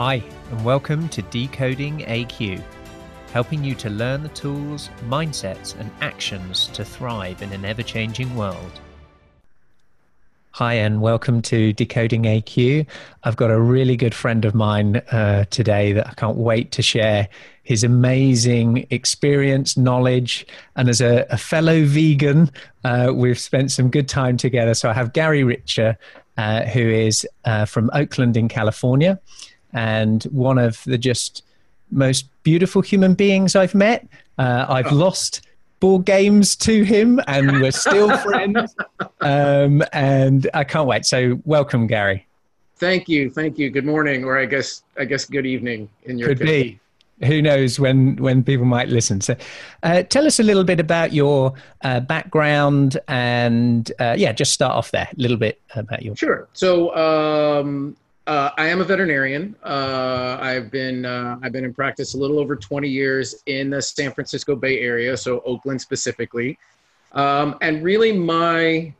Hi, and welcome to Decoding AQ, helping you to learn the tools, mindsets, and actions to thrive in an ever changing world. Hi, and welcome to Decoding AQ. I've got a really good friend of mine uh, today that I can't wait to share his amazing experience, knowledge, and as a, a fellow vegan, uh, we've spent some good time together. So I have Gary Richter, uh, who is uh, from Oakland in California, and one of the just most beautiful human beings I've met. Uh, I've oh. lost board games to him, and we're still friends. Um, and I can't wait. So, welcome, Gary. Thank you, thank you. Good morning, or I guess I guess good evening in your could case. be. Who knows when when people might listen? So, uh, tell us a little bit about your uh, background, and uh, yeah, just start off there. A little bit about your. Sure. So, um, uh, I am a veterinarian. Uh, I've been uh, I've been in practice a little over 20 years in the San Francisco Bay Area, so Oakland specifically. Um, and really, my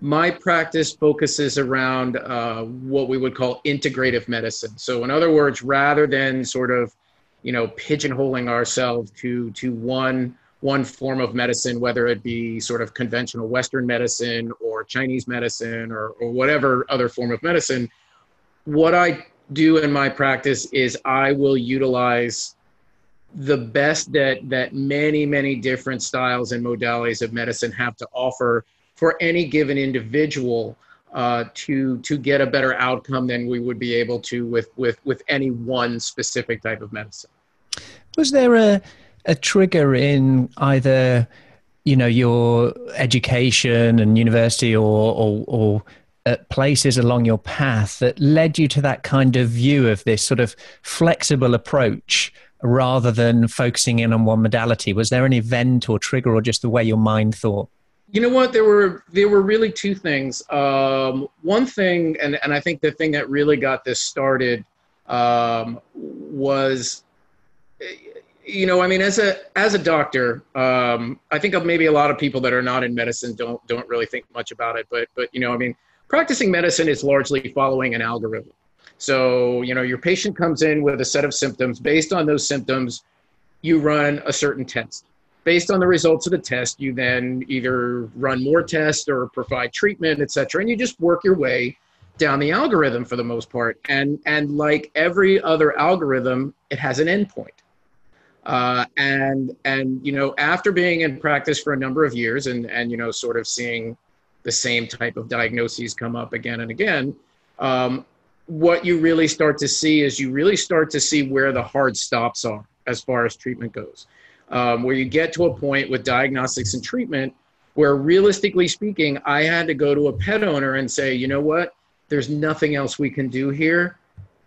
my practice focuses around uh, what we would call integrative medicine. So, in other words, rather than sort of you know pigeonholing ourselves to to one one form of medicine, whether it be sort of conventional Western medicine or Chinese medicine or, or whatever other form of medicine what I do in my practice is I will utilize the best that that many many different styles and modalities of medicine have to offer for any given individual uh, to to get a better outcome than we would be able to with with with any one specific type of medicine. Was there a a trigger in either you know your education and university or or, or at places along your path that led you to that kind of view of this sort of flexible approach rather than focusing in on one modality? Was there an event or trigger or just the way your mind thought? You know what? There were there were really two things. Um, one thing, and, and I think the thing that really got this started um, was, you know, I mean, as a as a doctor, um, I think maybe a lot of people that are not in medicine don't don't really think much about it. But but you know, I mean, practicing medicine is largely following an algorithm. So, you know, your patient comes in with a set of symptoms. Based on those symptoms, you run a certain test. Based on the results of the test, you then either run more tests or provide treatment, et cetera, and you just work your way down the algorithm for the most part. And and like every other algorithm, it has an endpoint. Uh, and and you know, after being in practice for a number of years and and you know, sort of seeing the same type of diagnoses come up again and again. Um, what you really start to see is you really start to see where the hard stops are as far as treatment goes. Um, where you get to a point with diagnostics and treatment where realistically speaking, I had to go to a pet owner and say, you know what, there's nothing else we can do here.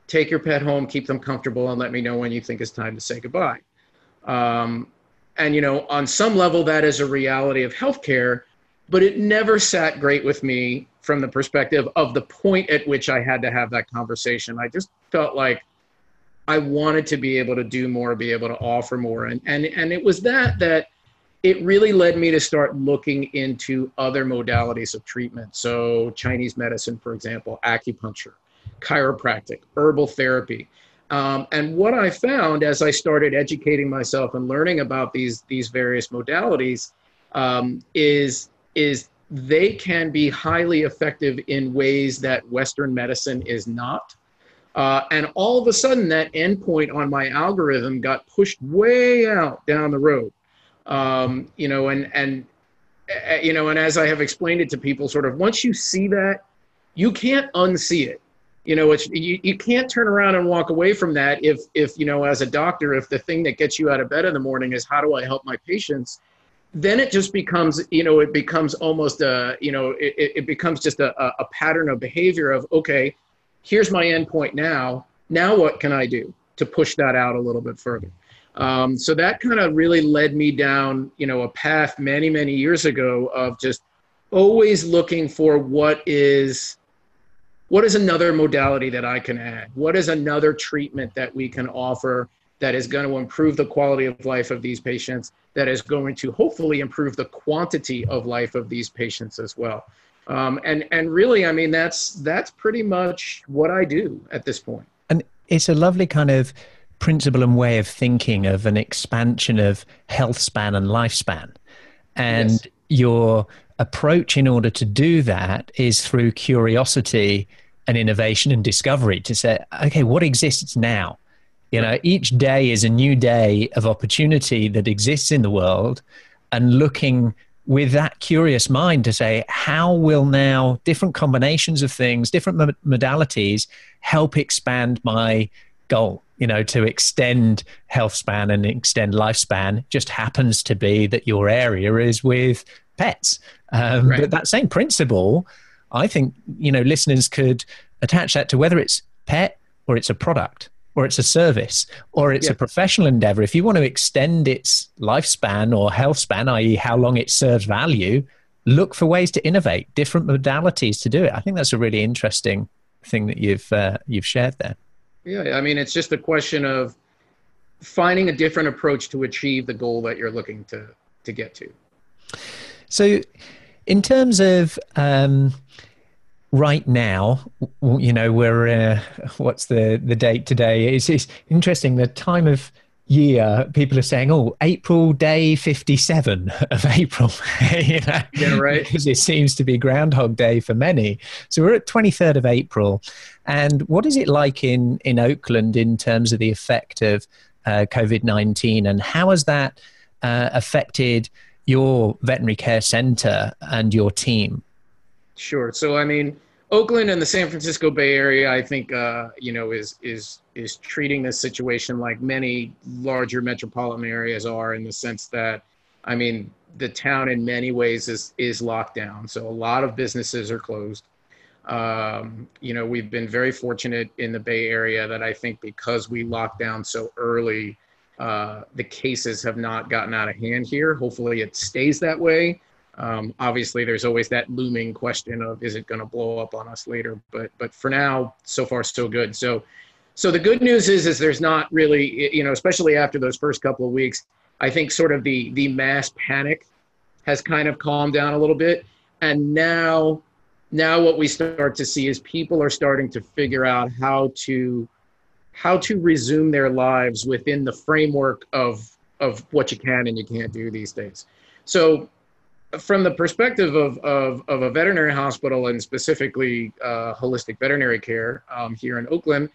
Take your pet home, keep them comfortable, and let me know when you think it's time to say goodbye. Um, and you know, on some level, that is a reality of healthcare but it never sat great with me from the perspective of the point at which I had to have that conversation. I just felt like I wanted to be able to do more, be able to offer more. And, and, and it was that that it really led me to start looking into other modalities of treatment. So, Chinese medicine, for example, acupuncture, chiropractic, herbal therapy. Um, and what I found as I started educating myself and learning about these, these various modalities um, is is they can be highly effective in ways that Western medicine is not. Uh, and all of a sudden, that endpoint on my algorithm got pushed way out down the road. Um, you know, and and uh, you know, and as I have explained it to people, sort of once you see that, you can't unsee it. You know, it's you, you can't turn around and walk away from that if if you know, as a doctor, if the thing that gets you out of bed in the morning is how do I help my patients, then it just becomes you know it becomes almost a you know it, it becomes just a, a pattern of behavior of okay here's my endpoint now. Now what can i do to push that out a little bit further? Um, so that kind of really led me down you know a path many many years ago of just always looking for what is what is another modality that i can add? What is another treatment that we can offer that is going to improve the quality of life of these patients, that is going to hopefully improve the quantity of life of these patients as well. Um, and and really, I mean, that's that's pretty much what I do at this point. And it's a lovely kind of principle and way of thinking of an expansion of health span and lifespan. And yes. your approach in order to do that is through curiosity and innovation and discovery to say, okay, what exists now? You know, each day is a new day of opportunity that exists in the world and looking with that curious mind to say, how will now different combinations of things, different modalities help expand my goal? You know, to extend health span and extend lifespan just happens to be that your area is with pets. Um, right. But that same principle, I think, you know, listeners could attach that to whether it's pet or it's a product or it's a service or it's yeah. a professional endeavor. If you want to extend its lifespan or health span, i.e., how long it serves value, look for ways to innovate different modalities to do it. I think that's a really interesting thing that you've uh, you've shared there. Yeah, I mean, it's just a question of finding a different approach to achieve the goal that you're looking to to get to. So, in terms of um, right now, you know, we're uh, what's the the date today? It's, it's interesting. The time of year, people are saying, "Oh, April Day fifty-seven of April." you know? Yeah, right. Because it seems to be Groundhog Day for many. So we're at twenty-third of April, and what is it like in in Oakland in terms of the effect of uh, COVID nineteen, and how has that uh, affected your veterinary care center and your team? Sure. So, I mean, Oakland and the San Francisco Bay Area, I think, uh, you know, is is is treating this situation like many larger metropolitan areas are, in the sense that, I mean, the town in many ways is is locked down. So a lot of businesses are closed. Um, you know, we've been very fortunate in the Bay Area that I think because we locked down so early, uh, the cases have not gotten out of hand here. Hopefully, it stays that way. Um, obviously, there's always that looming question of is it going to blow up on us later? But but for now, so far so good. So so the good news is is there's not really you know especially after those first couple of weeks. I think sort of the the mass panic has kind of calmed down a little bit, and now now what we start to see is people are starting to figure out how to how to resume their lives within the framework of of what you can and you can't do these days. So from the perspective of, of, of a veterinary hospital and specifically uh, holistic veterinary care um, here in Oakland,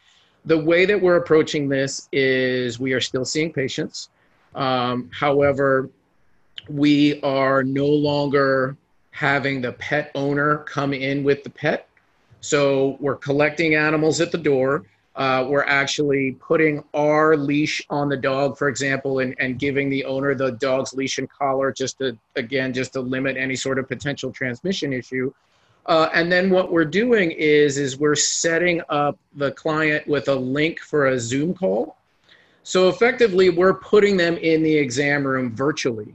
the way that we're approaching this is we are still seeing patients. Um, however, we are no longer having the pet owner come in with the pet. So we're collecting animals at the door uh, we're actually putting our leash on the dog, for example, and, and giving the owner the dog's leash and collar just to, again, just to limit any sort of potential transmission issue. Uh, and then what we're doing is, is we're setting up the client with a link for a Zoom call. So effectively, we're putting them in the exam room virtually.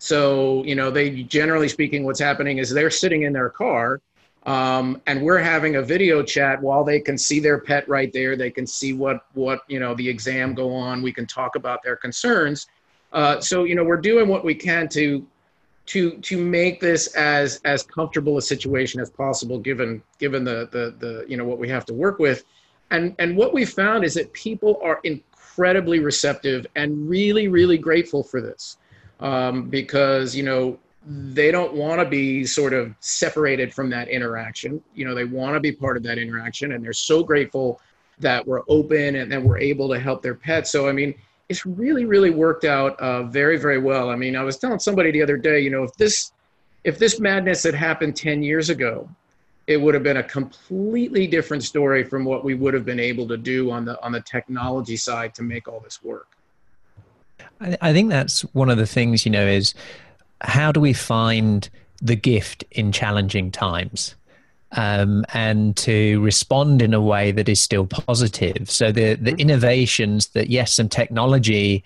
So, you know, they generally speaking, what's happening is they're sitting in their car um, and we're having a video chat while they can see their pet right there. They can see what what you know the exam go on. We can talk about their concerns. Uh, so you know we're doing what we can to to to make this as as comfortable a situation as possible given given the the the you know what we have to work with. And and what we found is that people are incredibly receptive and really really grateful for this. Um, because you know they don't want to be sort of separated from that interaction. You know, they want to be part of that interaction, and they're so grateful that we're open and that we're able to help their pets. So, I mean, it's really, really worked out uh, very, very well. I mean, I was telling somebody the other day, you know, if this if this madness had happened 10 years ago, it would have been a completely different story from what we would have been able to do on the on the technology side to make all this work. I, I think that's one of the things, you know, is how do we find the gift in challenging times? Um, and to respond in a way that is still positive. So the the mm-hmm. innovations that yes, some technology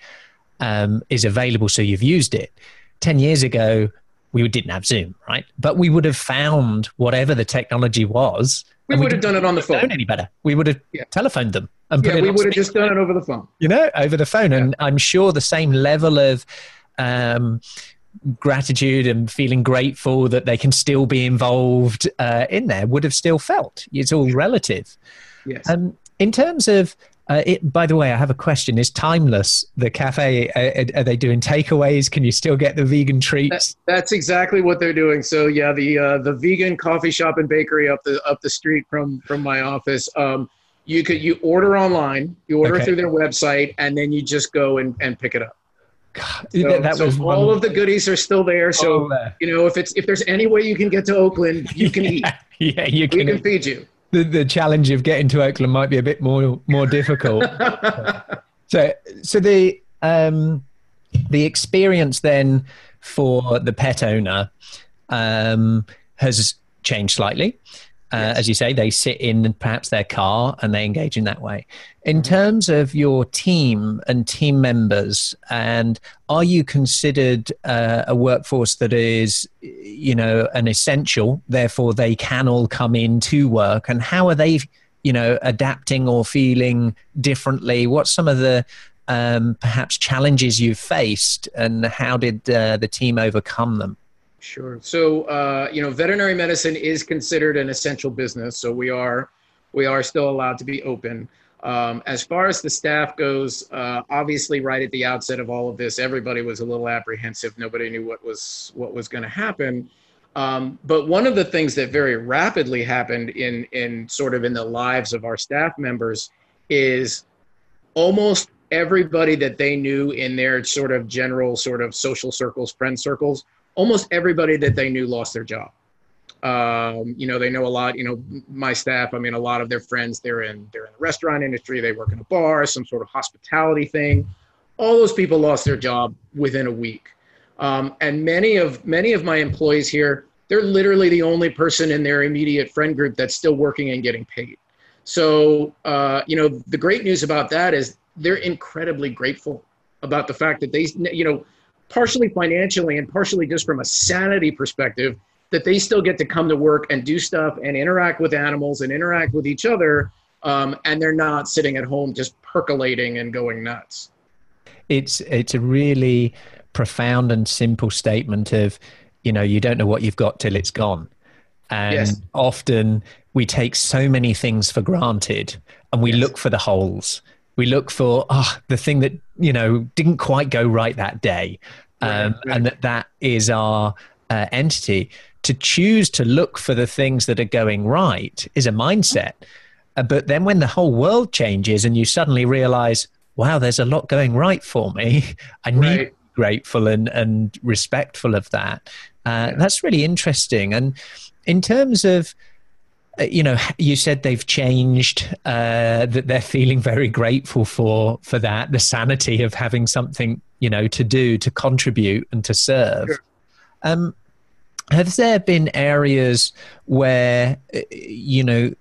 um, is available, so you've used it. Ten years ago, we didn't have Zoom, right? But we would have found whatever the technology was. We would have done it on the phone. Any better? We would have yeah. telephoned them and yeah, we would have just done it over the phone. You know, over the phone, yeah. and I'm sure the same level of um, gratitude and feeling grateful that they can still be involved uh, in there would have still felt. It's all relative. Yes. Um, in terms of uh, it, by the way, I have a question. Is Timeless the cafe? Uh, are they doing takeaways? Can you still get the vegan treats? That, that's exactly what they're doing. So yeah, the uh, the vegan coffee shop and bakery up the up the street from from my office. Um, you could you order online, you order okay. through their website, and then you just go and, and pick it up. God, so, that so all one... of the goodies are still there. So oh, you know if it's if there's any way you can get to Oakland, you can yeah, eat. Yeah, you can. We can feed you the, the challenge of getting to Oakland might be a bit more more difficult. so so the um, the experience then for the pet owner um, has changed slightly. Uh, yes. As you say, they sit in perhaps their car and they engage in that way. In mm-hmm. terms of your team and team members, and are you considered uh, a workforce that is, you know, an essential? Therefore, they can all come in to work. And how are they, you know, adapting or feeling differently? What's some of the um, perhaps challenges you've faced, and how did uh, the team overcome them? Sure. So, uh, you know, veterinary medicine is considered an essential business, so we are we are still allowed to be open. Um, as far as the staff goes, uh, obviously, right at the outset of all of this, everybody was a little apprehensive. Nobody knew what was what was going to happen. Um, but one of the things that very rapidly happened in in sort of in the lives of our staff members is almost everybody that they knew in their sort of general sort of social circles, friend circles, almost everybody that they knew lost their job. Um, you know, they know a lot. You know, my staff. I mean, a lot of their friends. They're in they're in the restaurant industry. They work in a bar, some sort of hospitality thing. All those people lost their job within a week. Um, and many of many of my employees here, they're literally the only person in their immediate friend group that's still working and getting paid. So, uh, you know, the great news about that is they're incredibly grateful about the fact that they, you know, partially financially and partially just from a sanity perspective, that they still get to come to work and do stuff and interact with animals and interact with each other. Um, and they're not sitting at home just percolating and going nuts. It's it's a really profound and simple statement of, you know, you don't know what you've got till it's gone. And yes. often we take so many things for granted and we yes. look for the holes. We look for oh, the thing that, you know, didn't quite go right that day. Um, right, right. And that that is our uh, entity to choose to look for the things that are going right is a mindset. Uh, but then when the whole world changes and you suddenly realize, wow, there's a lot going right for me, I need right. to be grateful and, and respectful of that. Uh, yeah. That's really interesting. And in terms of, you know, you said they've changed, uh, that they're feeling very grateful for for that, the sanity of having something, you know, to do, to contribute, and to serve. Sure. Um, have there been areas where uh, you know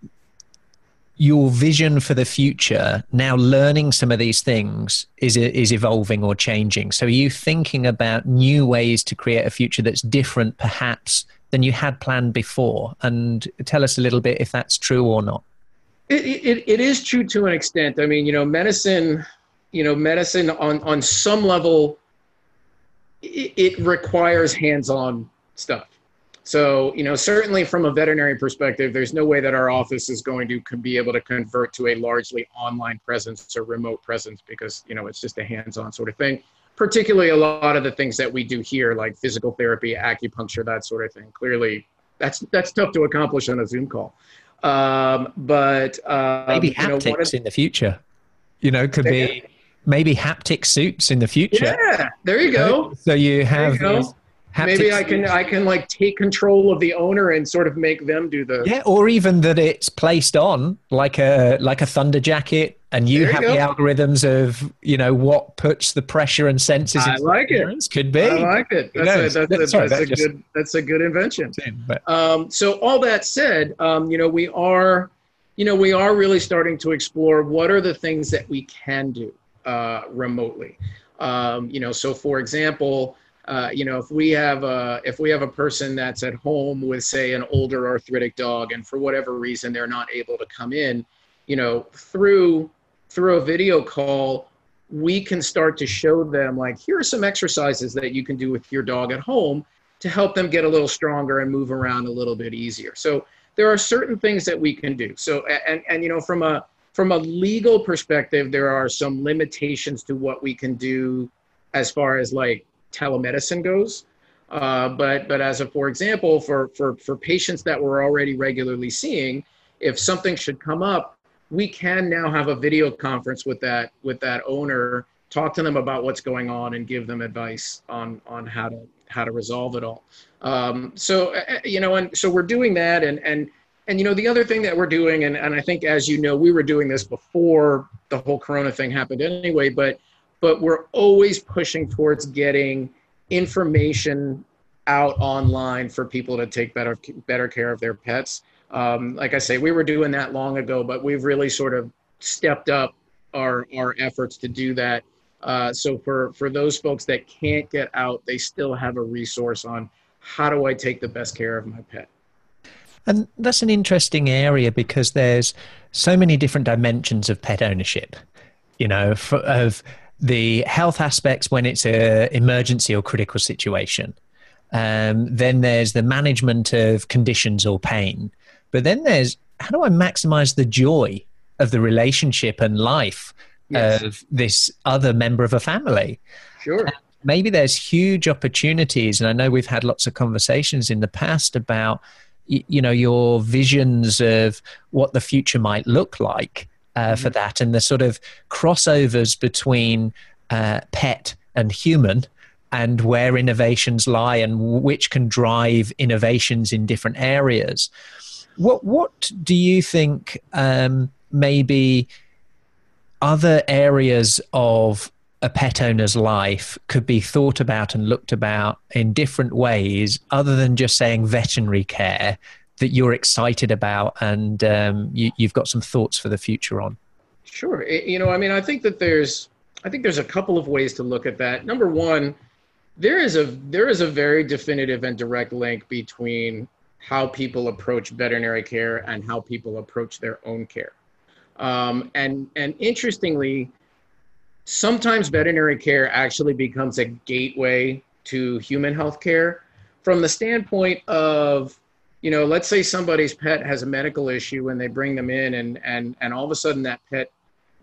your vision for the future now learning some of these things is is evolving or changing so are you thinking about new ways to create a future that's different perhaps than you had planned before and tell us a little bit if that's true or not. It, it, it is true to an extent. I mean you know medicine you know medicine on on some level it, it requires hands-on stuff. So, you know, certainly from a veterinary perspective, there's no way that our office is going to be able to convert to a largely online presence or remote presence because, you know, it's just a hands-on sort of thing. Particularly a lot of the things that we do here, like physical therapy, acupuncture, that sort of thing. Clearly, that's that's tough to accomplish on a Zoom call. Um, but um, maybe haptics you know, of, in the future. You know, could be maybe haptic suits in the future. Yeah, there you go. So you have you maybe I can I can like take control of the owner and sort of make them do the yeah, or even that it's placed on like a like a thunder jacket, and you, have the algorithms of you know what puts the pressure and senses. I like it. Could be. I like it. That's, a, that's, a, sorry, that's a good that's a good invention. Um, so all that said, um, you know we are you know we are really starting to explore what are the things that we can do uh, remotely. Um, you know, so for example uh, you know, if we have a if we have a person that's at home with say an older arthritic dog, and for whatever reason they're not able to come in, you know, through through a video call, we can start to show them like here are some exercises that you can do with your dog at home to help them get a little stronger and move around a little bit easier. So there are certain things that we can do. So and and you know from a from a legal perspective, there are some limitations to what we can do as far as like telemedicine goes. Uh, but but as a for example, for for for patients that we're already regularly seeing, if something should come up, we can now have a video conference with that with that owner, talk to them about what's going on, and give them advice on on how to how to resolve it all. Um, so uh, uh, you know, and so we're doing that, and and and you know the other thing that we're doing, and and I think as you know, we were doing this before the whole Corona thing happened anyway, but but we're always pushing towards getting information out online for people to take better better care of their pets. Um, like I say, we were doing that long ago, but we've really sort of stepped up our our efforts to do that. Uh, so for for those folks that can't get out, they still have a resource on how do I take the best care of my pet. And that's an interesting area because there's so many different dimensions of pet ownership. You know, for, of the health aspects when it's an emergency or critical situation. Um, then there's the management of conditions or pain. But then there's how do I maximize the joy of the relationship and life yes. of this other member of a family? Sure. And maybe there's huge opportunities. And I know we've had lots of conversations in the past about, you know, your visions of what the future might look like mm-hmm. for that and the sort of crossovers between uh, pet and human and where innovations lie and which can drive innovations in different areas. What what do you think um, maybe other areas of a pet owner's life could be thought about and looked about in different ways other than just saying veterinary care that you're excited about and um, you, have got some thoughts for the future on? Sure. You know, I mean, I think that there's, I think there's a couple of ways to look at that. Number one, there is a there is a very definitive and direct link between how people approach veterinary care and how people approach their own care. Um, and and interestingly, sometimes veterinary care actually becomes a gateway to human health care from the standpoint of you know, let's say somebody's pet has a medical issue and they bring them in and and and all of a sudden that pet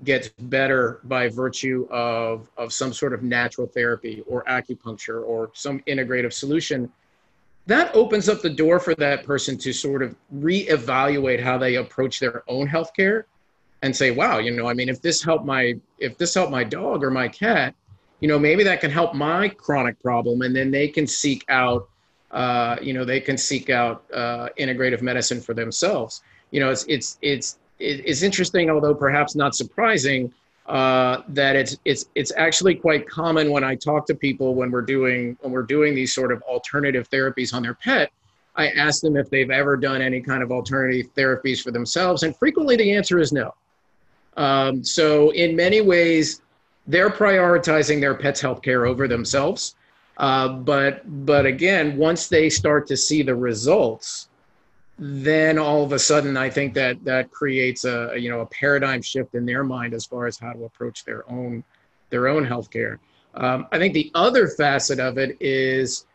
gets better by virtue of of some sort of natural therapy or acupuncture or some integrative solution that opens up the door for that person to sort of reevaluate how they approach their own healthcare and say wow you know i mean if this helped my if this helped my dog or my cat you know maybe that can help my chronic problem. And then they can seek out uh, you know, they can seek out uh, integrative medicine for themselves. You know, it's it's it's it's interesting, although perhaps not surprising, uh, that it's it's it's actually quite common when I talk to people when we're doing when we're doing these sort of alternative therapies on their pet. I ask them if they've ever done any kind of alternative therapies for themselves, and frequently the answer is no. Um, so in many ways, they're prioritizing their pet's health care over themselves. Uh, but but again, once they start to see the results, then all of a sudden, I think that that creates a you know a paradigm shift in their mind as far as how to approach their own their own healthcare. Um, I think the other facet of it is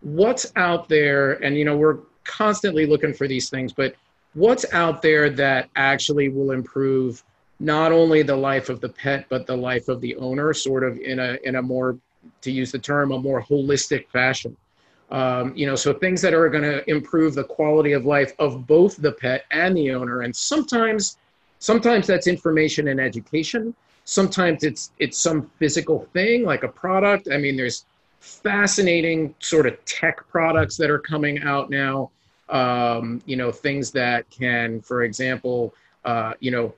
what's out there, and you know we're constantly looking for these things, but what's out there that actually will improve not only the life of the pet but the life of the owner, sort of in a in a more to use the term, a more holistic fashion. Um, you know, so things that are going to improve the quality of life of both the pet and the owner. And sometimes, sometimes that's information and education. Sometimes it's it's some physical thing like a product. I mean, there's fascinating sort of tech products that are coming out now. Um, you know, things that can, for example, uh, you know,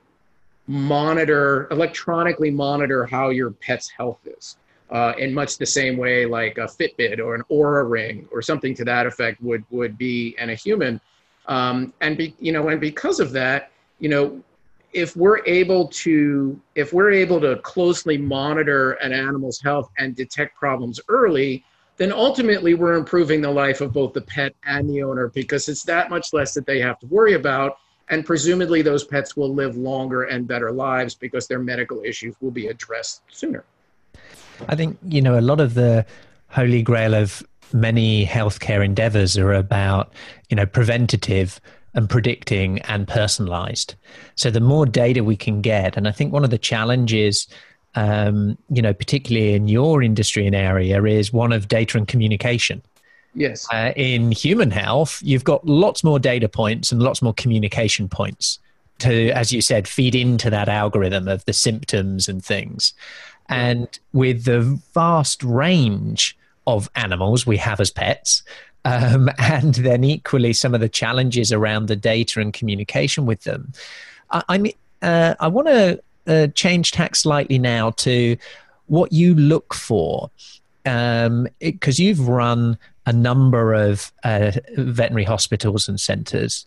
monitor electronically monitor how your pet's health is uh, in much the same way like a Fitbit or an Oura ring or something to that effect would would be in a human. Um, and be, you know, and because of that, you know, if we're able to if we're able to closely monitor an animal's health and detect problems early, then ultimately we're improving the life of both the pet and the owner because it's that much less that they have to worry about. And presumably, those pets will live longer and better lives because their medical issues will be addressed sooner. I think, you know, a lot of the holy grail of many healthcare endeavors are about, you know, preventative and predicting and personalized. So the more data we can get, and I think one of the challenges, um, you know, particularly in your industry and area, is one of data and communication. Yes. Uh, in human health, you've got lots more data points and lots more communication points to, as you said, feed into that algorithm of the symptoms and things. And with the vast range of animals we have as pets, um, and then equally some of the challenges around the data and communication with them. I, I mean, uh, I want to uh, change tack slightly now to what you look for, because um, you've run a number of uh, veterinary hospitals and centres,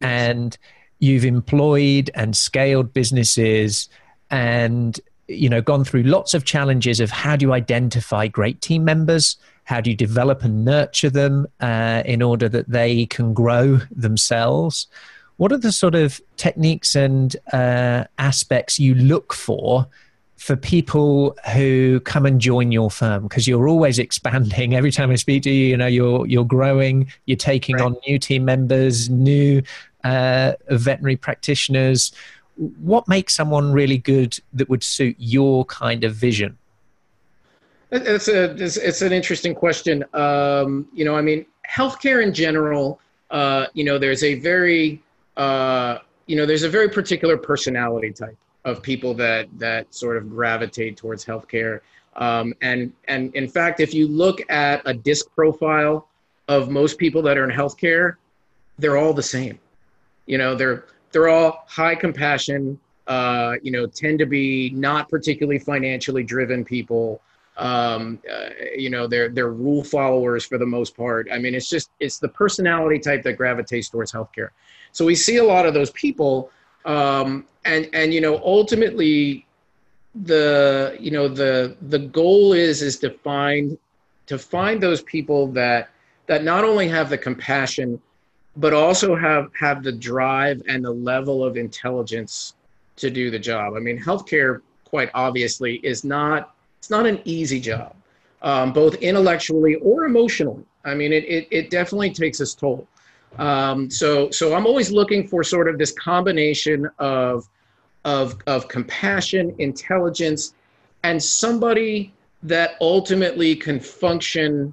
and you've employed and scaled businesses and you know gone through lots of challenges of how do you identify great team members how do you develop and nurture them uh, in order that they can grow themselves? What are the sort of techniques and uh, aspects you look for for people who come and join your firm? Because you're always expanding. Every time I speak to you, you know you're you're growing. You're taking right. on new team members, new uh, veterinary practitioners. What makes someone really good that would suit your kind of vision? It's a it's, an interesting question. Um, you know, I mean, healthcare in general. Uh, you know, there's a very uh, you know there's a very particular personality type of people that that sort of gravitate towards healthcare. Um, and and in fact, if you look at a DISC profile of most people that are in healthcare, they're all the same. You know, they're they're all high compassion. Uh, you know, tend to be not particularly financially driven people um, uh, you know they're they're rule followers for the most part i mean it's just it's the personality type that gravitates towards healthcare so we see a lot of those people um, and and you know ultimately the you know the the goal is is to find to find those people that that not only have the compassion but also have have the drive and the level of intelligence to do the job i mean healthcare quite obviously is not it's not an easy job, um, both intellectually or emotionally. I mean, it, it, it definitely takes its toll. Um, so, so I'm always looking for sort of this combination of, of, of compassion, intelligence, and somebody that ultimately can function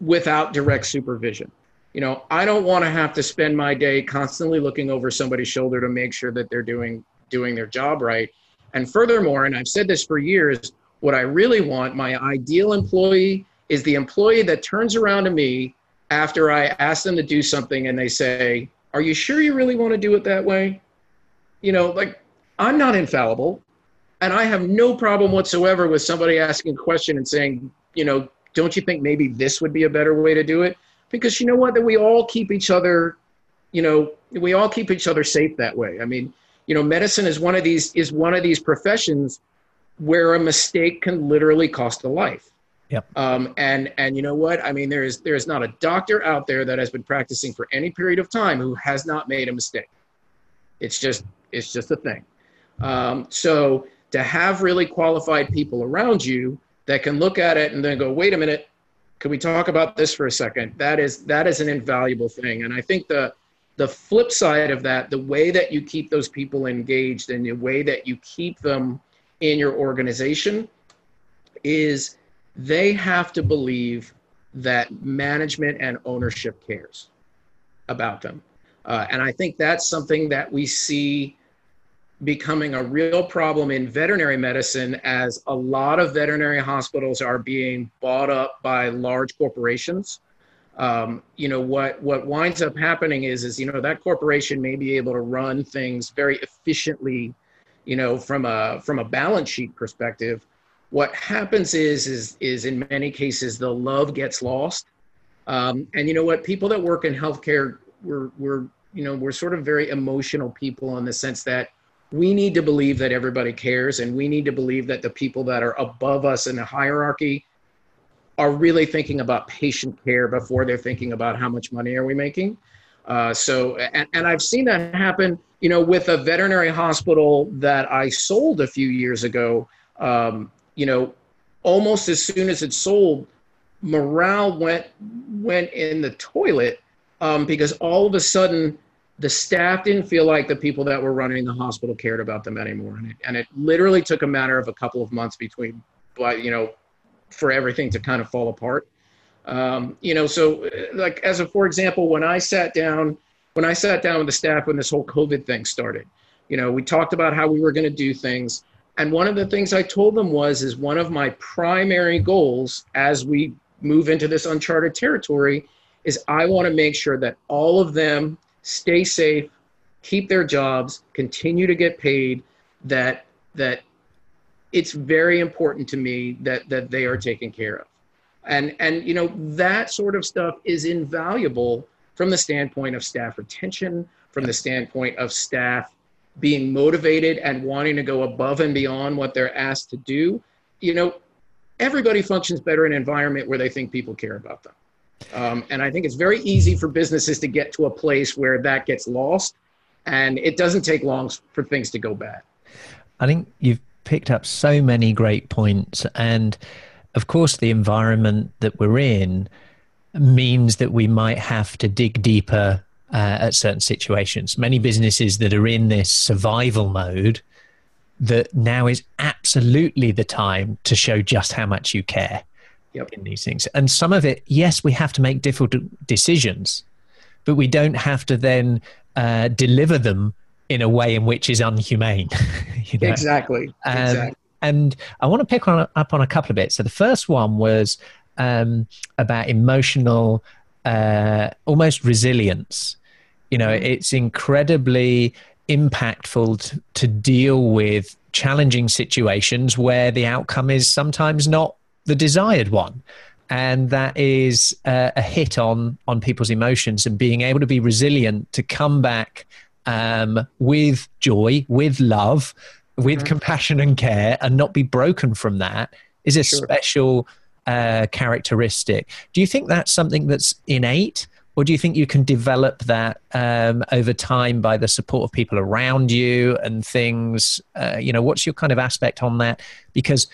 without direct supervision. You know, I don't want to have to spend my day constantly looking over somebody's shoulder to make sure that they're doing doing their job right. And furthermore, and I've said this for years, what I really want, my ideal employee, is the employee that turns around to me after I ask them to do something and they say, Are you sure you really want to do it that way? You know, like I'm not infallible. And I have no problem whatsoever with somebody asking a question and saying, you know, don't you think maybe this would be a better way to do it? Because you know what? That we all keep each other, you know, we all keep each other safe that way. I mean, you know, medicine is one of these is one of these professions where a mistake can literally cost a life. Yep. Um, and and you know what? I mean, there is there is not a doctor out there that has been practicing for any period of time who has not made a mistake. It's just it's just a thing. Um, so to have really qualified people around you that can look at it and then go, wait a minute, can we talk about this for a second? That is that is an invaluable thing. And I think the the flip side of that, the way that you keep those people engaged and the way that you keep them in your organization is they have to believe that management and ownership cares about them. Uh, and I think that's something that we see becoming a real problem in veterinary medicine as a lot of veterinary hospitals are being bought up by large corporations. Um, you know what what winds up happening is is you know that corporation may be able to run things very efficiently you know, from a from a balance sheet perspective, what happens is is is in many cases the love gets lost. Um, and you know what? People that work in healthcare, we're we're you know we're sort of very emotional people in the sense that we need to believe that everybody cares, and we need to believe that the people that are above us in the hierarchy are really thinking about patient care before they're thinking about how much money are we making. Uh, so, and, and I've seen that happen, you know, with a veterinary hospital that I sold a few years ago. Um, you know, almost as soon as it sold, morale went went in the toilet um, because all of a sudden the staff didn't feel like the people that were running the hospital cared about them anymore. And it, and it literally took a matter of a couple of months between, but you know, for everything to kind of fall apart. Um, you know, so like as a for example, when I sat down, when I sat down with the staff when this whole COVID thing started, you know, we talked about how we were going to do things. And one of the things I told them was, is one of my primary goals as we move into this uncharted territory is I want to make sure that all of them stay safe, keep their jobs, continue to get paid, that that it's very important to me that that they are taken care of. And and you know that sort of stuff is invaluable from the standpoint of staff retention, from the standpoint of staff being motivated and wanting to go above and beyond what they're asked to do. You know, everybody functions better in an environment where they think people care about them. Um, and I think it's very easy for businesses to get to a place where that gets lost, and it doesn't take long for things to go bad. I think you've picked up so many great points, and of course, the environment that we're in means that we might have to dig deeper uh, at certain situations. Many businesses that are in this survival mode, that now is absolutely the time to show just how much you care yep. in these things. And some of it, yes, we have to make difficult decisions, but we don't have to then uh, deliver them in a way in which is unhumane. you know? Exactly. Um, exactly. And I want to pick on, up on a couple of bits. So the first one was um, about emotional, uh, almost resilience. You know, mm-hmm. it's incredibly impactful to, to deal with challenging situations where the outcome is sometimes not the desired one and that is uh, a hit on on people's emotions and being able to be resilient to come back um, with joy with love with mm-hmm. compassion and care and not be broken from that is a sure. special uh, characteristic do you think that's something that's innate or do you think you can develop that um, over time by the support of people around you and things uh, you know what's your kind of aspect on that because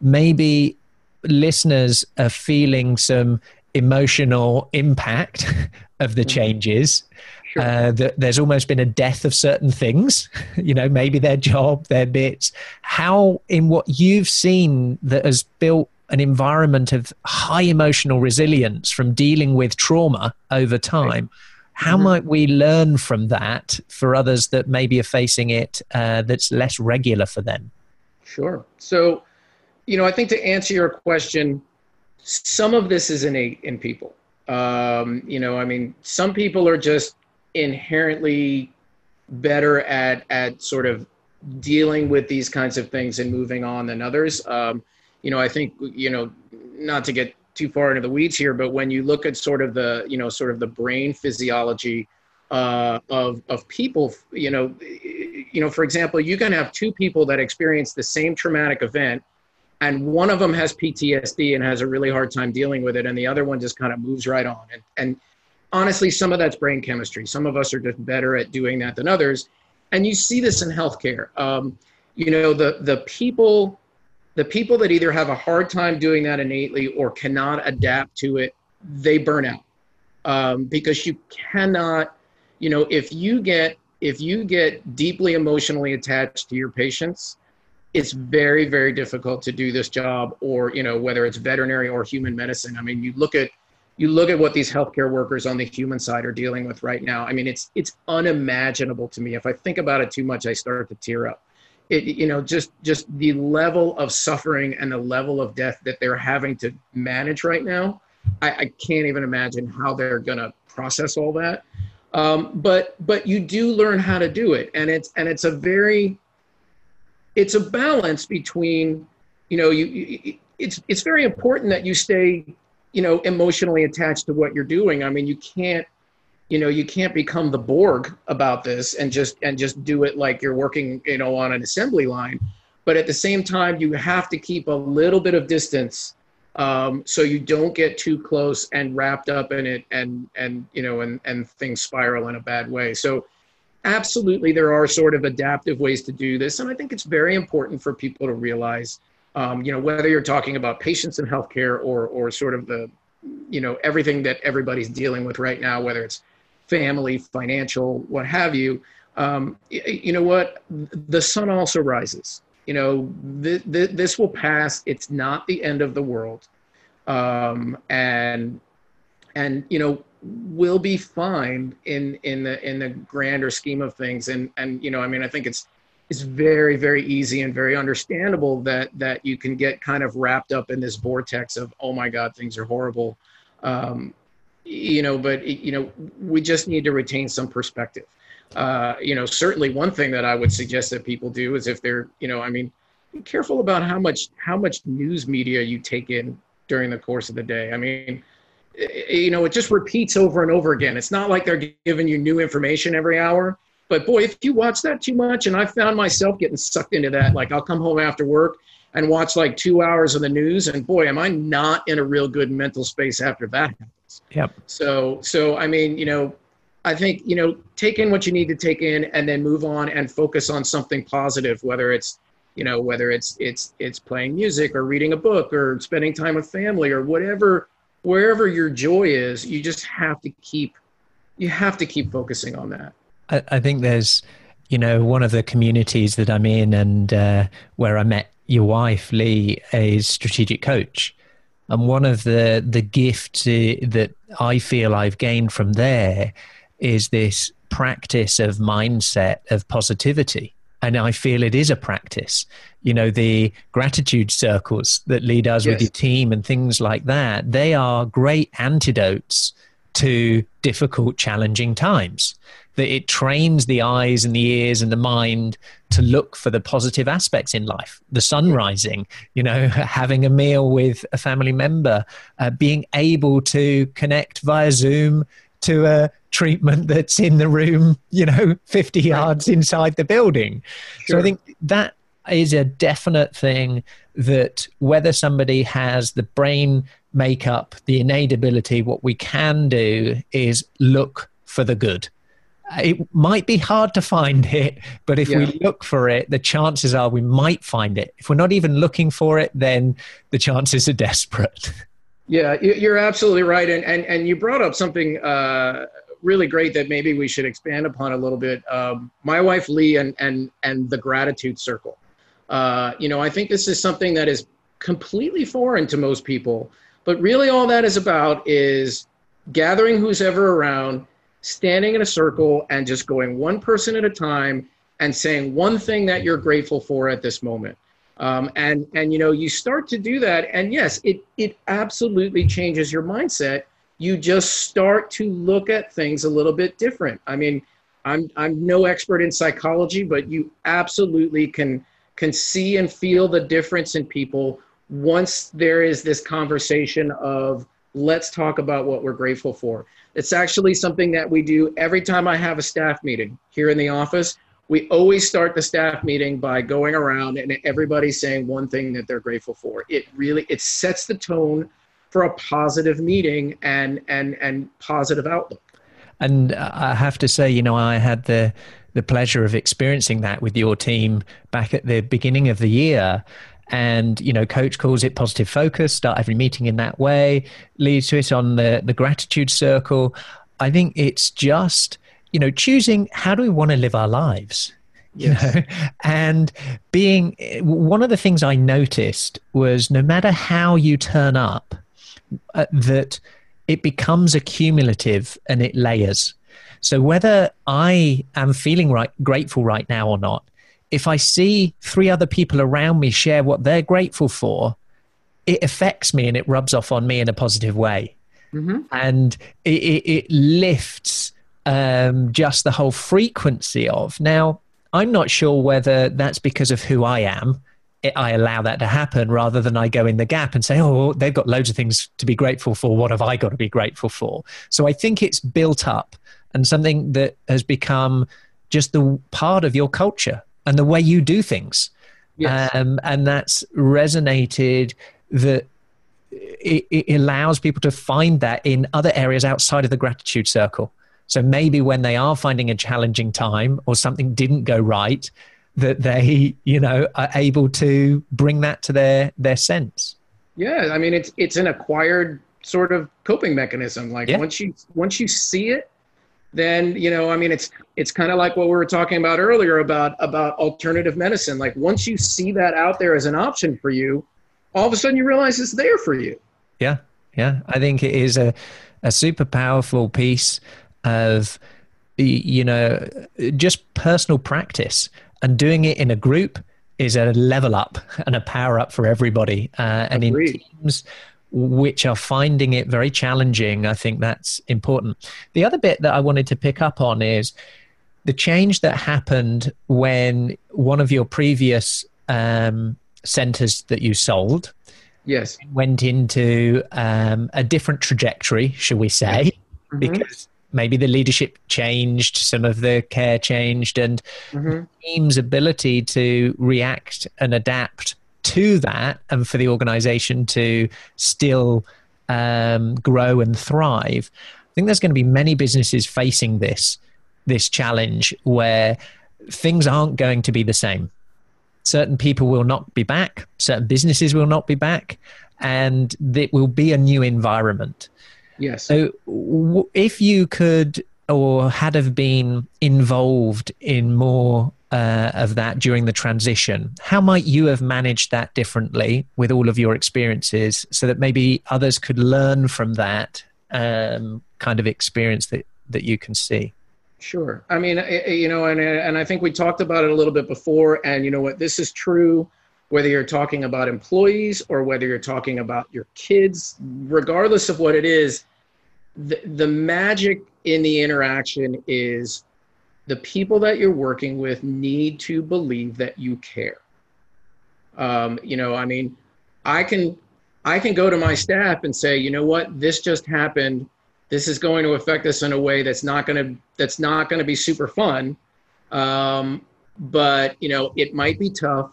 maybe listeners are feeling some emotional impact of the mm-hmm. changes. Sure. Uh, that there's almost been a death of certain things, you know, maybe their job, their bits. How, in what you've seen, that has built an environment of high emotional resilience from dealing with trauma over time. How mm-hmm. might we learn from that for others that maybe are facing it uh, that's less regular for them? Sure. So, you know, I think to answer your question, some of this is innate in people. Um, you know, I mean, some people are just inherently better at at sort of dealing with these kinds of things and moving on than others. Um, you know, I think you know, not to get too far into the weeds here, but when you look at sort of the you know sort of the brain physiology uh, of of people, you know, you know, for example, you can have two people that experience the same traumatic event and one of them has PTSD and has a really hard time dealing with it, and the other one just kind of moves right on. And, and honestly, some of that's brain chemistry. Some of us are just better at doing that than others, and you see this in healthcare. Um, you know, the the people, the people that either have a hard time doing that innately or cannot adapt to it, they burn out um, because you cannot. You know, if you get if you get deeply emotionally attached to your patients it's very very difficult to do this job or you know whether it's veterinary or human medicine. I mean you look at you look at what these healthcare workers on the human side are dealing with right now. I mean it's it's unimaginable to me. If i think about it too much i start to tear up. It you know just just the level of suffering and the level of death that they're having to manage right now i, I can't even imagine how they're going to process all that. Um, but but you do learn how to do it. And it's and it's a very it's a balance between you know you, it's it's very important that you stay you know emotionally attached to what you're doing. I mean you can't you know you can't become the Borg about this and just and just do it like you're working you know on an assembly line. But at the same time you have to keep a little bit of distance um, so you don't get too close and wrapped up in it and and you know and and things spiral in a bad way. So absolutely there are sort of adaptive ways to do this and i think it's very important for people to realize um, you know whether you're talking about patients in healthcare or or sort of the you know everything that everybody's dealing with right now whether it's family, financial, what have you. Um, you know what? The sun also rises. You know, th- th- this will pass. It's not the end of the world, um, and and you know we'll be fine in in the in the grander scheme of things. And and you know, I mean, I think it's it's very very easy and very understandable that that you can get kind of wrapped up in this vortex of oh my god things are horrible. Um, you know but you know we just need to retain some perspective. Uh, you know certainly one thing that i would suggest that people do is if they're you know i mean be careful about how much how much news media you take in during the course of the day. I mean Eh, you know it just repeats over and over again. It's not like they're giving you new information every hour. But boy if you watch that too much and i found myself getting sucked into that like i'll come home after work and watch like two hours of the news and boy am i not in a real good mental space after that happens. Yep. So so i mean you know i think you know take in what you need to take in and then move on and focus on something positive whether it's you know whether it's it's it's playing music or reading a book or spending time with family or whatever wherever your joy is you just have to keep you have to keep focusing on that. I, I think there's you know one of the communities that i'm in and uh, where i met your wife lee is strategic coach. And one of the the gifts uh, that i feel i've gained from there is this practice of mindset of positivity and I feel it is a practice. You know, the gratitude circles that Lee does yes. with your team and things like that, they are great antidotes to difficult, challenging times. That it trains the eyes and the ears and the mind to look for the positive aspects in life. The sun rising, you know, having a meal with a family member, uh, being able to connect via Zoom to a treatment that's in the room, you know, 50 yards inside the building. Sure. So I think that is a definite thing that whether somebody has the brain makeup, the innate ability, what we can do is look for the good. It might be hard to find it, but if yeah. we look for it, the chances are we might find it. If we're not even looking for it, then the chances are desperate. Yeah, you're absolutely right, and and and you brought up something uh, really great that maybe we should expand upon a little bit. Um, my wife Lee and and and the gratitude circle. Uh, you know, I think this is something that is completely foreign to most people, but really all that is about is gathering who's ever around, standing in a circle, and just going one person at a time and saying one thing that you're grateful for at this moment. Um, and and you know you start to do that, and yes, it it absolutely changes your mindset you just start to look at things a little bit different. I mean, I'm I'm no expert in psychology, but you absolutely can can see and feel the difference in people once there is this conversation of let's talk about what we're grateful for. It's actually something that we do every time I have a staff meeting here in the office. We always start the staff meeting by going around and everybody saying one thing that they're grateful for. It really it sets the tone for a positive meeting and and and positive outlook. And I have to say, you know, I had the the pleasure of experiencing that with your team back at the beginning of the year. And you know, coach calls it positive focus. Start every meeting in that way. Leads to it on the the gratitude circle. I think it's just you know choosing how do we want to live our lives you yes. know and being one of the things i noticed was no matter how you turn up uh, that it becomes accumulative and it layers. So whether I am feeling right, grateful right now or not, if I see three other people around me share what they're grateful for, it affects me and it rubs off on me in a positive way. Mm-hmm. And it, it, it lifts um, just the whole frequency of. Now, I'm not sure whether that's because of who I am I allow that to happen rather than I go in the gap and say, oh, they've got loads of things to be grateful for. What have I got to be grateful for? So I think it's built up and something that has become just the part of your culture and the way you do things. Yes. Um, and that's resonated that it, it allows people to find that in other areas outside of the gratitude circle. So maybe when they are finding a challenging time or something didn't go right, that they you know are able to bring that to their their sense. Yeah i mean it's it's an acquired sort of coping mechanism. Like yeah. once you once you see it then you know i mean it's it's kind of like what we were talking about earlier about about alternative medicine. Like once you see that out there as an option for you all of a sudden you realize it's there for you. Yeah yeah. I think it is a a super powerful piece of you know just personal practice and doing it in a group is a level up and a power up for everybody uh, and Agreed. in teams which are finding it very challenging, I think that's important. The other bit that I wanted to pick up on is the change that happened when one of your previous um, centers that you sold yes went into um, a different trajectory shall we say mm-hmm. because maybe the leadership changed some of the care changed and mm-hmm. the team's ability to react and adapt to that and for the organization to still um, grow and thrive. I think there's going to be many businesses facing this this challenge where things aren't going to be the same. Certain people will not be back, certain businesses will not be back, and it will be a new environment. Yes. So, if you could or had have been involved in more uh, of that during the transition. How might you have managed that differently with all of your experiences so that maybe others could learn from that um, kind of experience that, that you can see? Sure. I mean, you know, and, and I think we talked about it a little bit before. And you know what? This is true whether you're talking about employees or whether you're talking about your kids, regardless of what it is, the, the magic in the interaction is the people that you're working with need to believe that you care. Um, you know, I mean, I can I can go to my staff and say, you know what, this just happened. This is going to affect us in a way that's not going to that's not to be super fun. Um, but you know, it might be tough,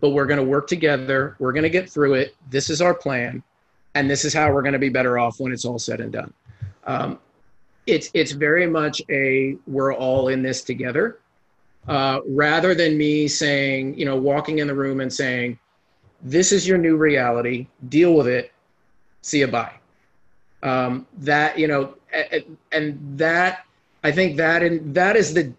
but we're going to work together. We're going to get through it. This is our plan, and this is how we're going to be better off when it's all said and done. Um, it's it's very much a we're all in this together. Uh, rather than me saying you know walking in the room and saying this is your new reality deal with it see you bye. Um, that you know and that i think that and that is the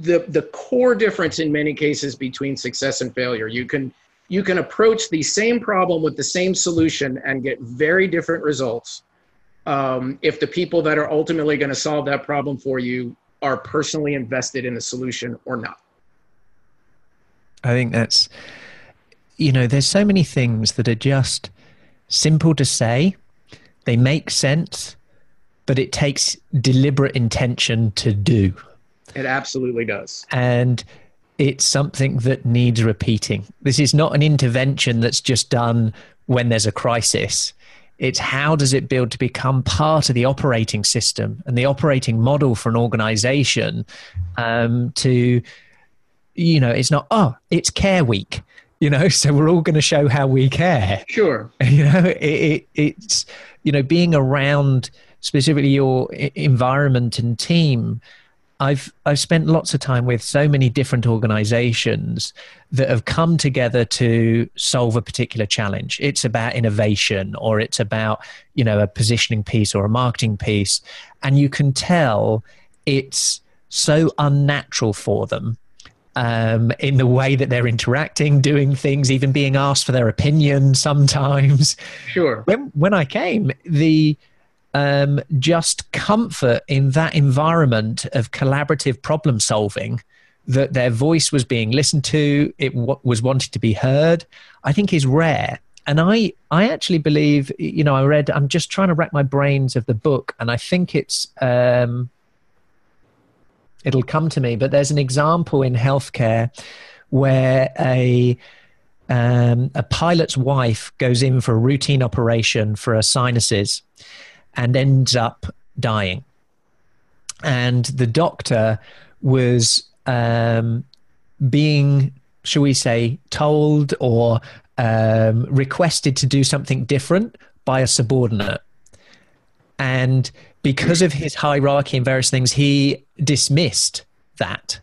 the the core difference in many cases between success and failure. You can you can approach the same problem with the same solution and get very different results um, if the people that are ultimately going to solve that problem for you are personally invested in the solution or not. I think that's, you know, there's so many things that are just simple to say, they make sense, but it takes deliberate intention to do. It absolutely does. And it's something that needs repeating. This is not an intervention that's just done when there's a crisis. It's how does it build to become part of the operating system and the operating model for an organization um, to, you know, it's not, oh, it's care week, you know, so we're all going to show how we care. Sure. You know, it, it, it's, you know, being around specifically your environment and team I've I've spent lots of time with so many different organizations that have come together to solve a particular challenge. It's about innovation or it's about, you know, a positioning piece or a marketing piece and you can tell it's so unnatural for them um, in the way that they're interacting, doing things, even being asked for their opinion sometimes. Sure. When when I came, the um, just comfort in that environment of collaborative problem solving that their voice was being listened to it w- was wanted to be heard i think is rare. And i i actually believe you know i read i'm just trying to rack my brains of the book and i think it's um, it'll come to me but there's an example in healthcare where a um, a pilot's wife goes in for a routine operation for her sinuses and ends up dying. And the doctor was um, being, shall we say, told or um, requested to do something different by a subordinate. And because of his hierarchy and various things, he dismissed that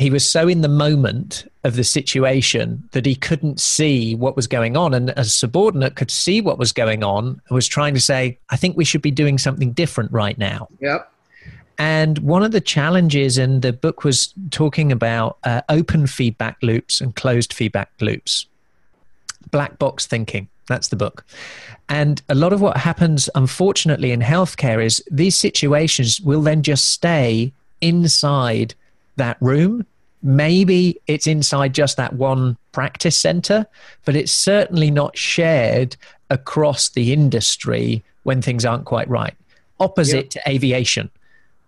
he was so in the moment of the situation that he couldn't see what was going on. And a subordinate could see what was going on and was trying to say, I think we should be doing something different right now. Yep. And one of the challenges, and the book was talking about uh, open feedback loops and closed feedback loops. Black box thinking. That's the book. And a lot of what happens, unfortunately, in healthcare is these situations will then just stay inside that room. Maybe it's inside just that one practice center, but it's certainly not shared across the industry when things aren't quite right. Opposite to aviation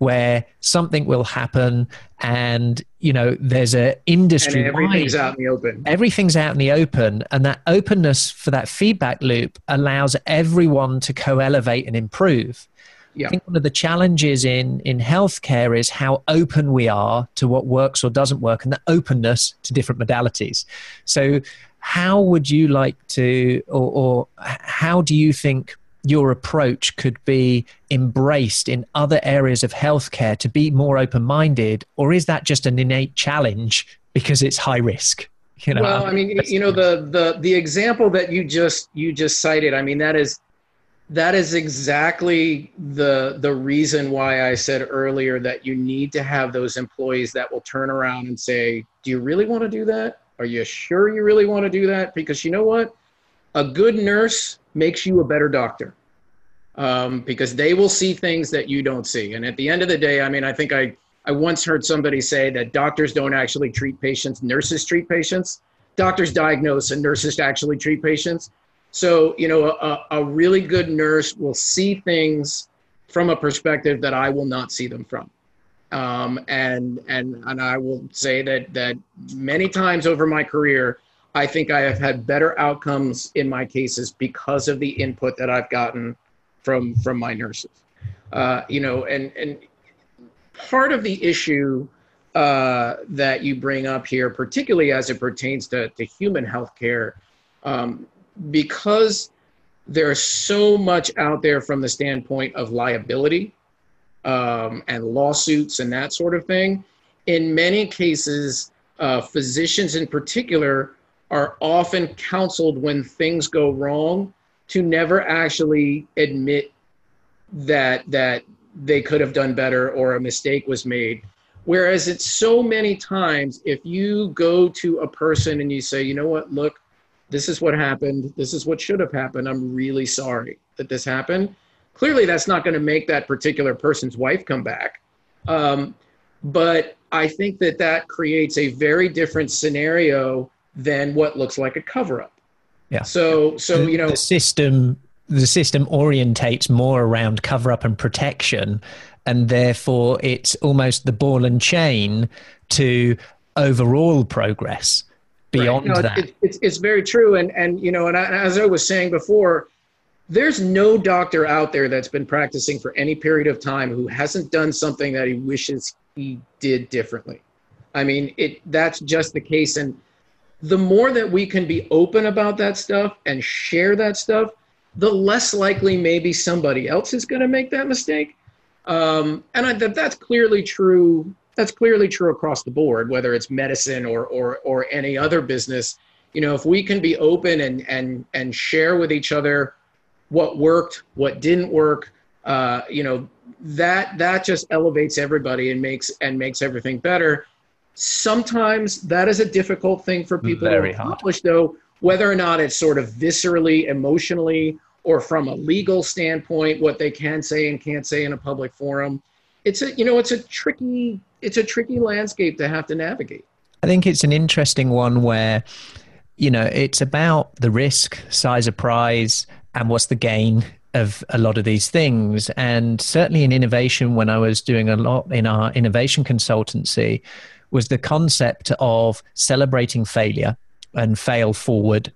where something will happen and you know there's a industry and everything's out in the open. everything's out in the open and that openness for that feedback loop allows everyone to co-elevate and improve yeah. I think one of the challenges in, in healthcare is how open we are to what works or doesn't work and the openness to different modalities. So, how would you like to, or, or how do you think your approach could be embraced in other areas of healthcare to be more open minded, or is that just an innate challenge because it's high risk? You know, well, I mean, you know, the the the example that you just you just cited, I mean, that is that is exactly the the reason why I said earlier that you need to have those employees that will turn around and say, "Do you really want to do that? Are you sure you really want to do that?" Because you know what, a good nurse makes you a better doctor um, because they will see things that you don't see. And at the end of the day, I mean, I think I, I once heard somebody say that doctors don't actually treat patients, nurses treat patients. Doctors diagnose and nurses actually treat patients. So, you know, a, a really good nurse will see things from a perspective that I will not see them from. Um, and and and I will say that that many times over my career, I think I have had better outcomes in my cases because of the input that I've gotten from from my nurses. Uh, you know, and and part of the issue uh, that you bring up here, particularly as it pertains to, to human healthcare, um, because there's so much out there from the standpoint of liability um, and lawsuits and that sort of thing. In many cases, uh, physicians in particular are often counseled when things go wrong to never actually admit that that they could have done better or a mistake was made whereas it's so many times if you go to a person and you say you know what look this is what happened this is what should have happened i'm really sorry that this happened clearly that's not going to make that particular person's wife come back um, but i think that that creates a very different scenario than what looks like a cover up. Yeah. So so you know the system the system orientates more around cover up and protection and therefore it's almost the ball and chain to overall progress beyond that. It, it's, it's very true. And, and, you know, and I, as I was saying before, there's no doctor out there that's been practicing for any period of time who hasn't done something that he wishes he did differently. I mean, it that's just the case. And the more that we can be open about that stuff and share that stuff, the less likely maybe somebody else is going to make that mistake. Um, and I, that that's clearly true. That's clearly true across the board, whether it's medicine or or or any other business. You know, if we can be open and and and share with each other what worked, what didn't work, uh, you know, that that just elevates everybody and makes and makes everything better. Sometimes that is a difficult thing for people Very to accomplish, hard. though, whether or not it's sort of viscerally, emotionally, or from a legal standpoint, what they can say and can't say in a public forum. It's a you know, it's a tricky it's a tricky landscape to have to navigate. I think it's an interesting one where, you know, it's about the risk, size of prize, and what's the gain of a lot of these things. And certainly in innovation, when I was doing a lot in our innovation consultancy, was the concept of celebrating failure and fail forward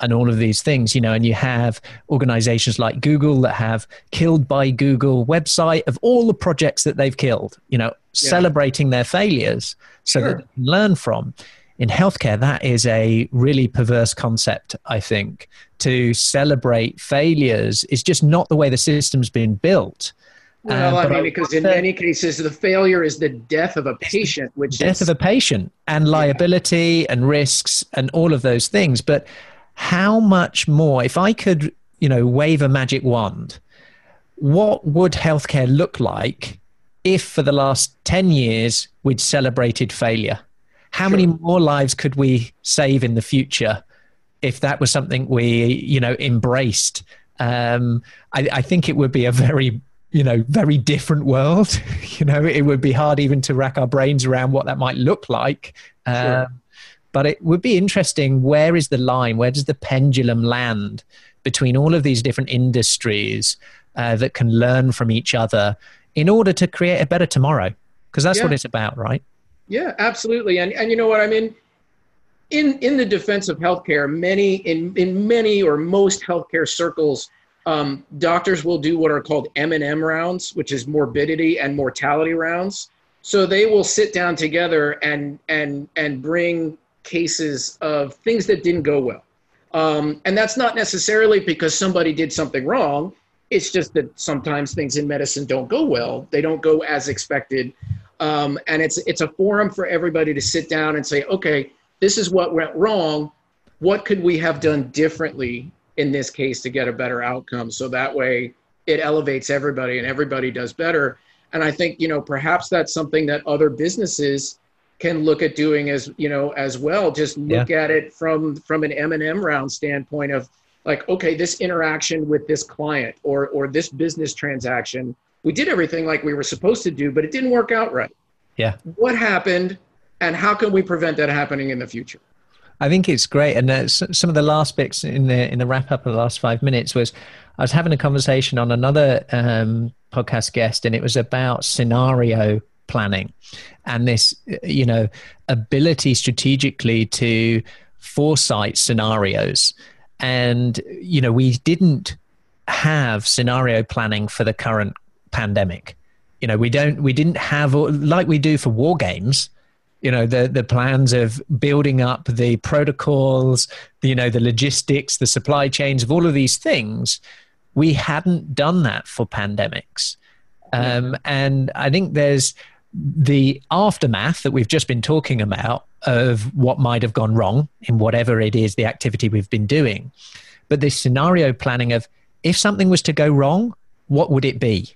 and all of these things, you know, and you have organizations like Google that have killed by Google website of all the projects that they've killed, you know, yeah. celebrating their failures so sure. that they can learn from. In healthcare, that is a really perverse concept, I think. To celebrate failures is just not the way the system's been built. Well, um, I mean, because in many cases, the failure is the death of a patient, which death is, of a patient and liability yeah. and risks and all of those things. But how much more, if I could, you know, wave a magic wand, what would healthcare look like if for the last 10 years we'd celebrated failure? How sure. many more lives could we save in the future if that was something we, you know, embraced? Um, I, I think it would be a very you know very different world you know it would be hard even to rack our brains around what that might look like sure. um, but it would be interesting where is the line where does the pendulum land between all of these different industries uh, that can learn from each other in order to create a better tomorrow? Because that's yeah. what it's about right? Yeah absolutely. And and you know what? I mean in in the defense of healthcare many in in many or most healthcare circles um, doctors will do what are called m&m rounds which is morbidity and mortality rounds. So they will sit down together and and and bring cases of things that didn't go well um, and that's not necessarily because somebody did something wrong it's just that sometimes things in medicine don't go well. They don't go as expected. Um, and it's it's a forum for everybody to sit down and say, okay, this is what went wrong. What could we have done differently in this case to get a better outcome? So that way it elevates everybody and everybody does better. And I think, you know, perhaps that's something that other businesses can look at doing as, you know, as well. Just look yeah. at it from from an M&M round standpoint of like okay this interaction with this client or or this business transaction we did everything like we were supposed to do but it didn't work out right yeah what happened and how can we prevent that happening in the future I think it's great, and uh, some of the last bits in the in the wrap up of the last five minutes was I was having a conversation on another um, podcast guest, and it was about scenario planning and this, you know, ability strategically to foresight scenarios and, you know, we didn't have scenario planning for the current pandemic. You know, we don't, we didn't have, like we do for war games, you know, the, the plans of building up the protocols, you know, the logistics, the supply chains of all of these things. We hadn't done that for pandemics. Um, and I think there's the aftermath that we've just been talking about of what might have gone wrong in whatever it is the activity we've been doing. But this scenario planning of if something was to go wrong, what would it be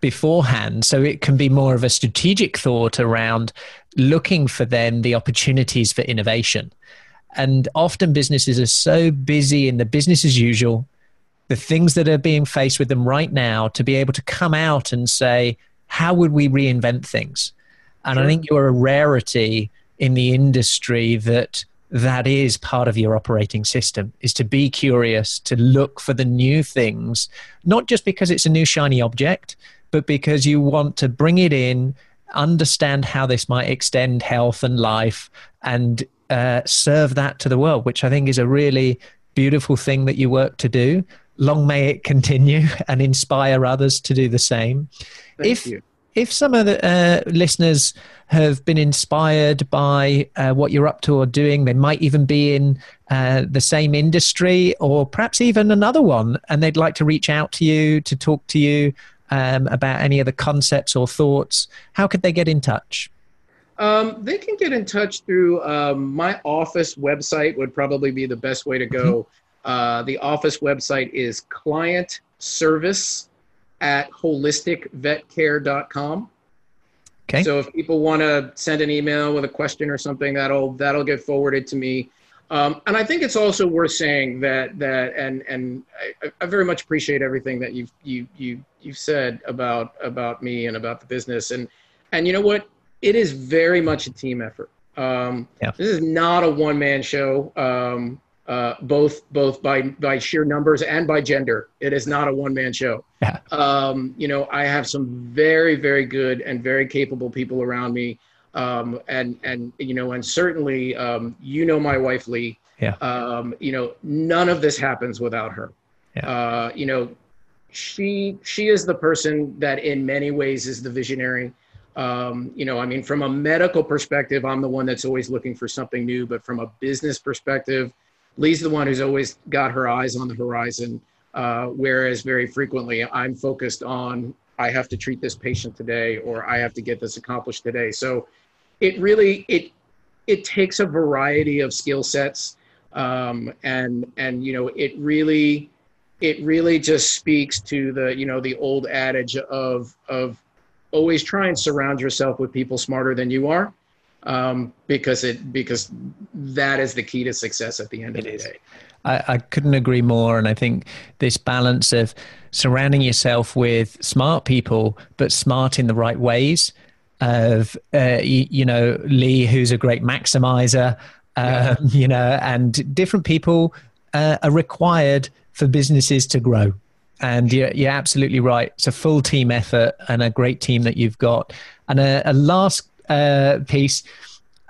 beforehand? So it can be more of a strategic thought around looking for then the opportunities for innovation. And often businesses are so busy in the business as usual, the things that are being faced with them right now, to be able to come out and say, how would we reinvent things? And sure. I think you're a rarity in the industry that that is part of your operating system is to be curious to look for the new things not just because it's a new shiny object but because you want to bring it in understand how this might extend health and life and uh, serve that to the world which i think is a really beautiful thing that you work to do long may it continue and inspire others to do the same Thank if you if some of the uh, listeners have been inspired by uh, what you're up to or doing, they might even be in uh, the same industry or perhaps even another one, and they'd like to reach out to you to talk to you um, about any of the concepts or thoughts, how could they get in touch? Um, they can get in touch through um, my office website would probably be the best way to go. Uh, the office website is client service at holisticvetcare.com. Okay. So if people want to send an email with a question or something, that'll that'll get forwarded to me. Um, and I think it's also worth saying that that and and I, I, very much appreciate everything that you've you you you've said about about me and about the business and and you know what it is very much a team effort. Um, yeah. This is not a one man show. Um, uh, both both by by sheer numbers and by gender. It is not a one man show. Yeah. Um, you know, I have some very very good and very capable people around me, um, and and you know, and certainly um, you know my wife Lee. Yeah. Um, you know, none of this happens without her. Yeah. Uh, you know, she she is the person that in many ways is the visionary. Um, you know, I mean, from a medical perspective, I'm the one that's always looking for something new. But from a business perspective, Lee's the one who's always got her eyes on the horizon, uh, whereas very frequently I'm focused on I have to treat this patient today or I have to get this accomplished today. So it really it it takes a variety of skill sets, um, and and you know it really it really just speaks to the you know the old adage of of always try and surround yourself with people smarter than you are um, because it because that is the key to success at the end of the is. day. I, I, couldn't agree more, and I think this balance of surrounding yourself with smart people, but smart in the right ways. Of uh, you, you, know Lee, who's a great maximizer, um, you know, and different people uh, are required for businesses to grow. And you're, you're absolutely right. It's a full team effort and a great team that you've got. And a, a last uh, piece.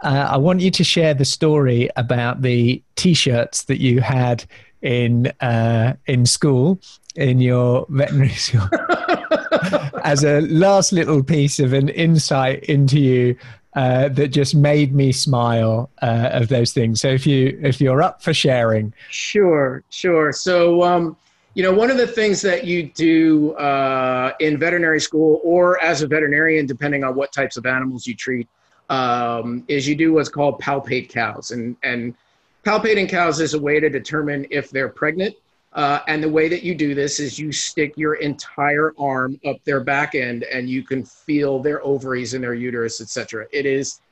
Uh, I want you to share the story about the T-shirts that you had in uh, in school in your veterinary school as a last little piece of an insight into you uh, that just made me smile uh, of those things. So if you if you're up for sharing, sure, sure. So um, you know, one of the things that you do uh, in veterinary school or as a veterinarian, depending on what types of animals you treat, um, is you do what's called palpate cows. And, and palpating cows is a way to determine if they're pregnant. Uh, and the way that you do this is you stick your entire arm up their back end and you can feel their ovaries and their uterus, etc. It is,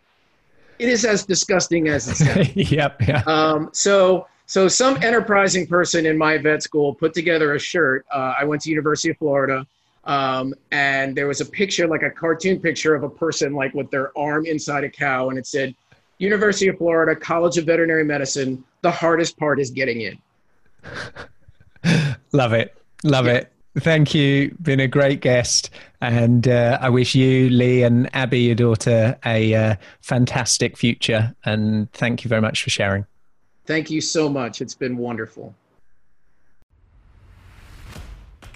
it is as disgusting as it sounds. yep. Yeah. Um, so so some enterprising person in my vet school put together a shirt. Uh, I went to University of Florida, um, and there was a picture, like a cartoon picture of a person, like with their arm inside a cow, and it said, "University of Florida College of Veterinary Medicine. The hardest part is getting in." Love it, love yeah. it. Thank you. Been a great guest, and uh, I wish you, Lee, and Abby, your daughter, a uh, fantastic future. And thank you very much for sharing. Thank you so much. It's been wonderful.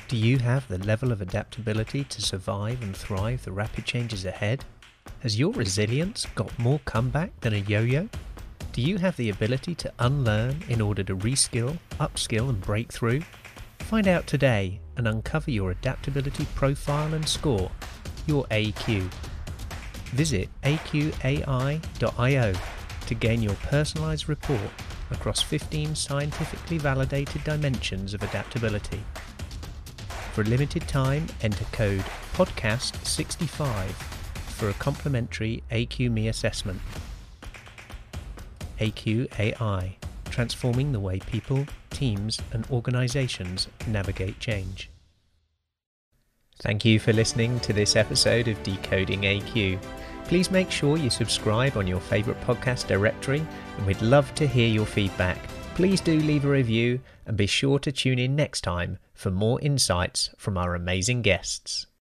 Do you have the level of adaptability to survive and thrive the rapid changes ahead? Has your resilience got more comeback than a yo yo? Do you have the ability to unlearn in order to reskill, upskill, and break through? Find out today and uncover your adaptability profile and score, your AQ. Visit aqai.io to gain your personalized report across 15 scientifically validated dimensions of adaptability. For a limited time, enter code PODCAST65 for a complimentary AQME assessment. AQAI, transforming the way people, teams, and organizations navigate change. Thank you for listening to this episode of Decoding AQ. Please make sure you subscribe on your favourite podcast directory, and we'd love to hear your feedback. Please do leave a review and be sure to tune in next time for more insights from our amazing guests.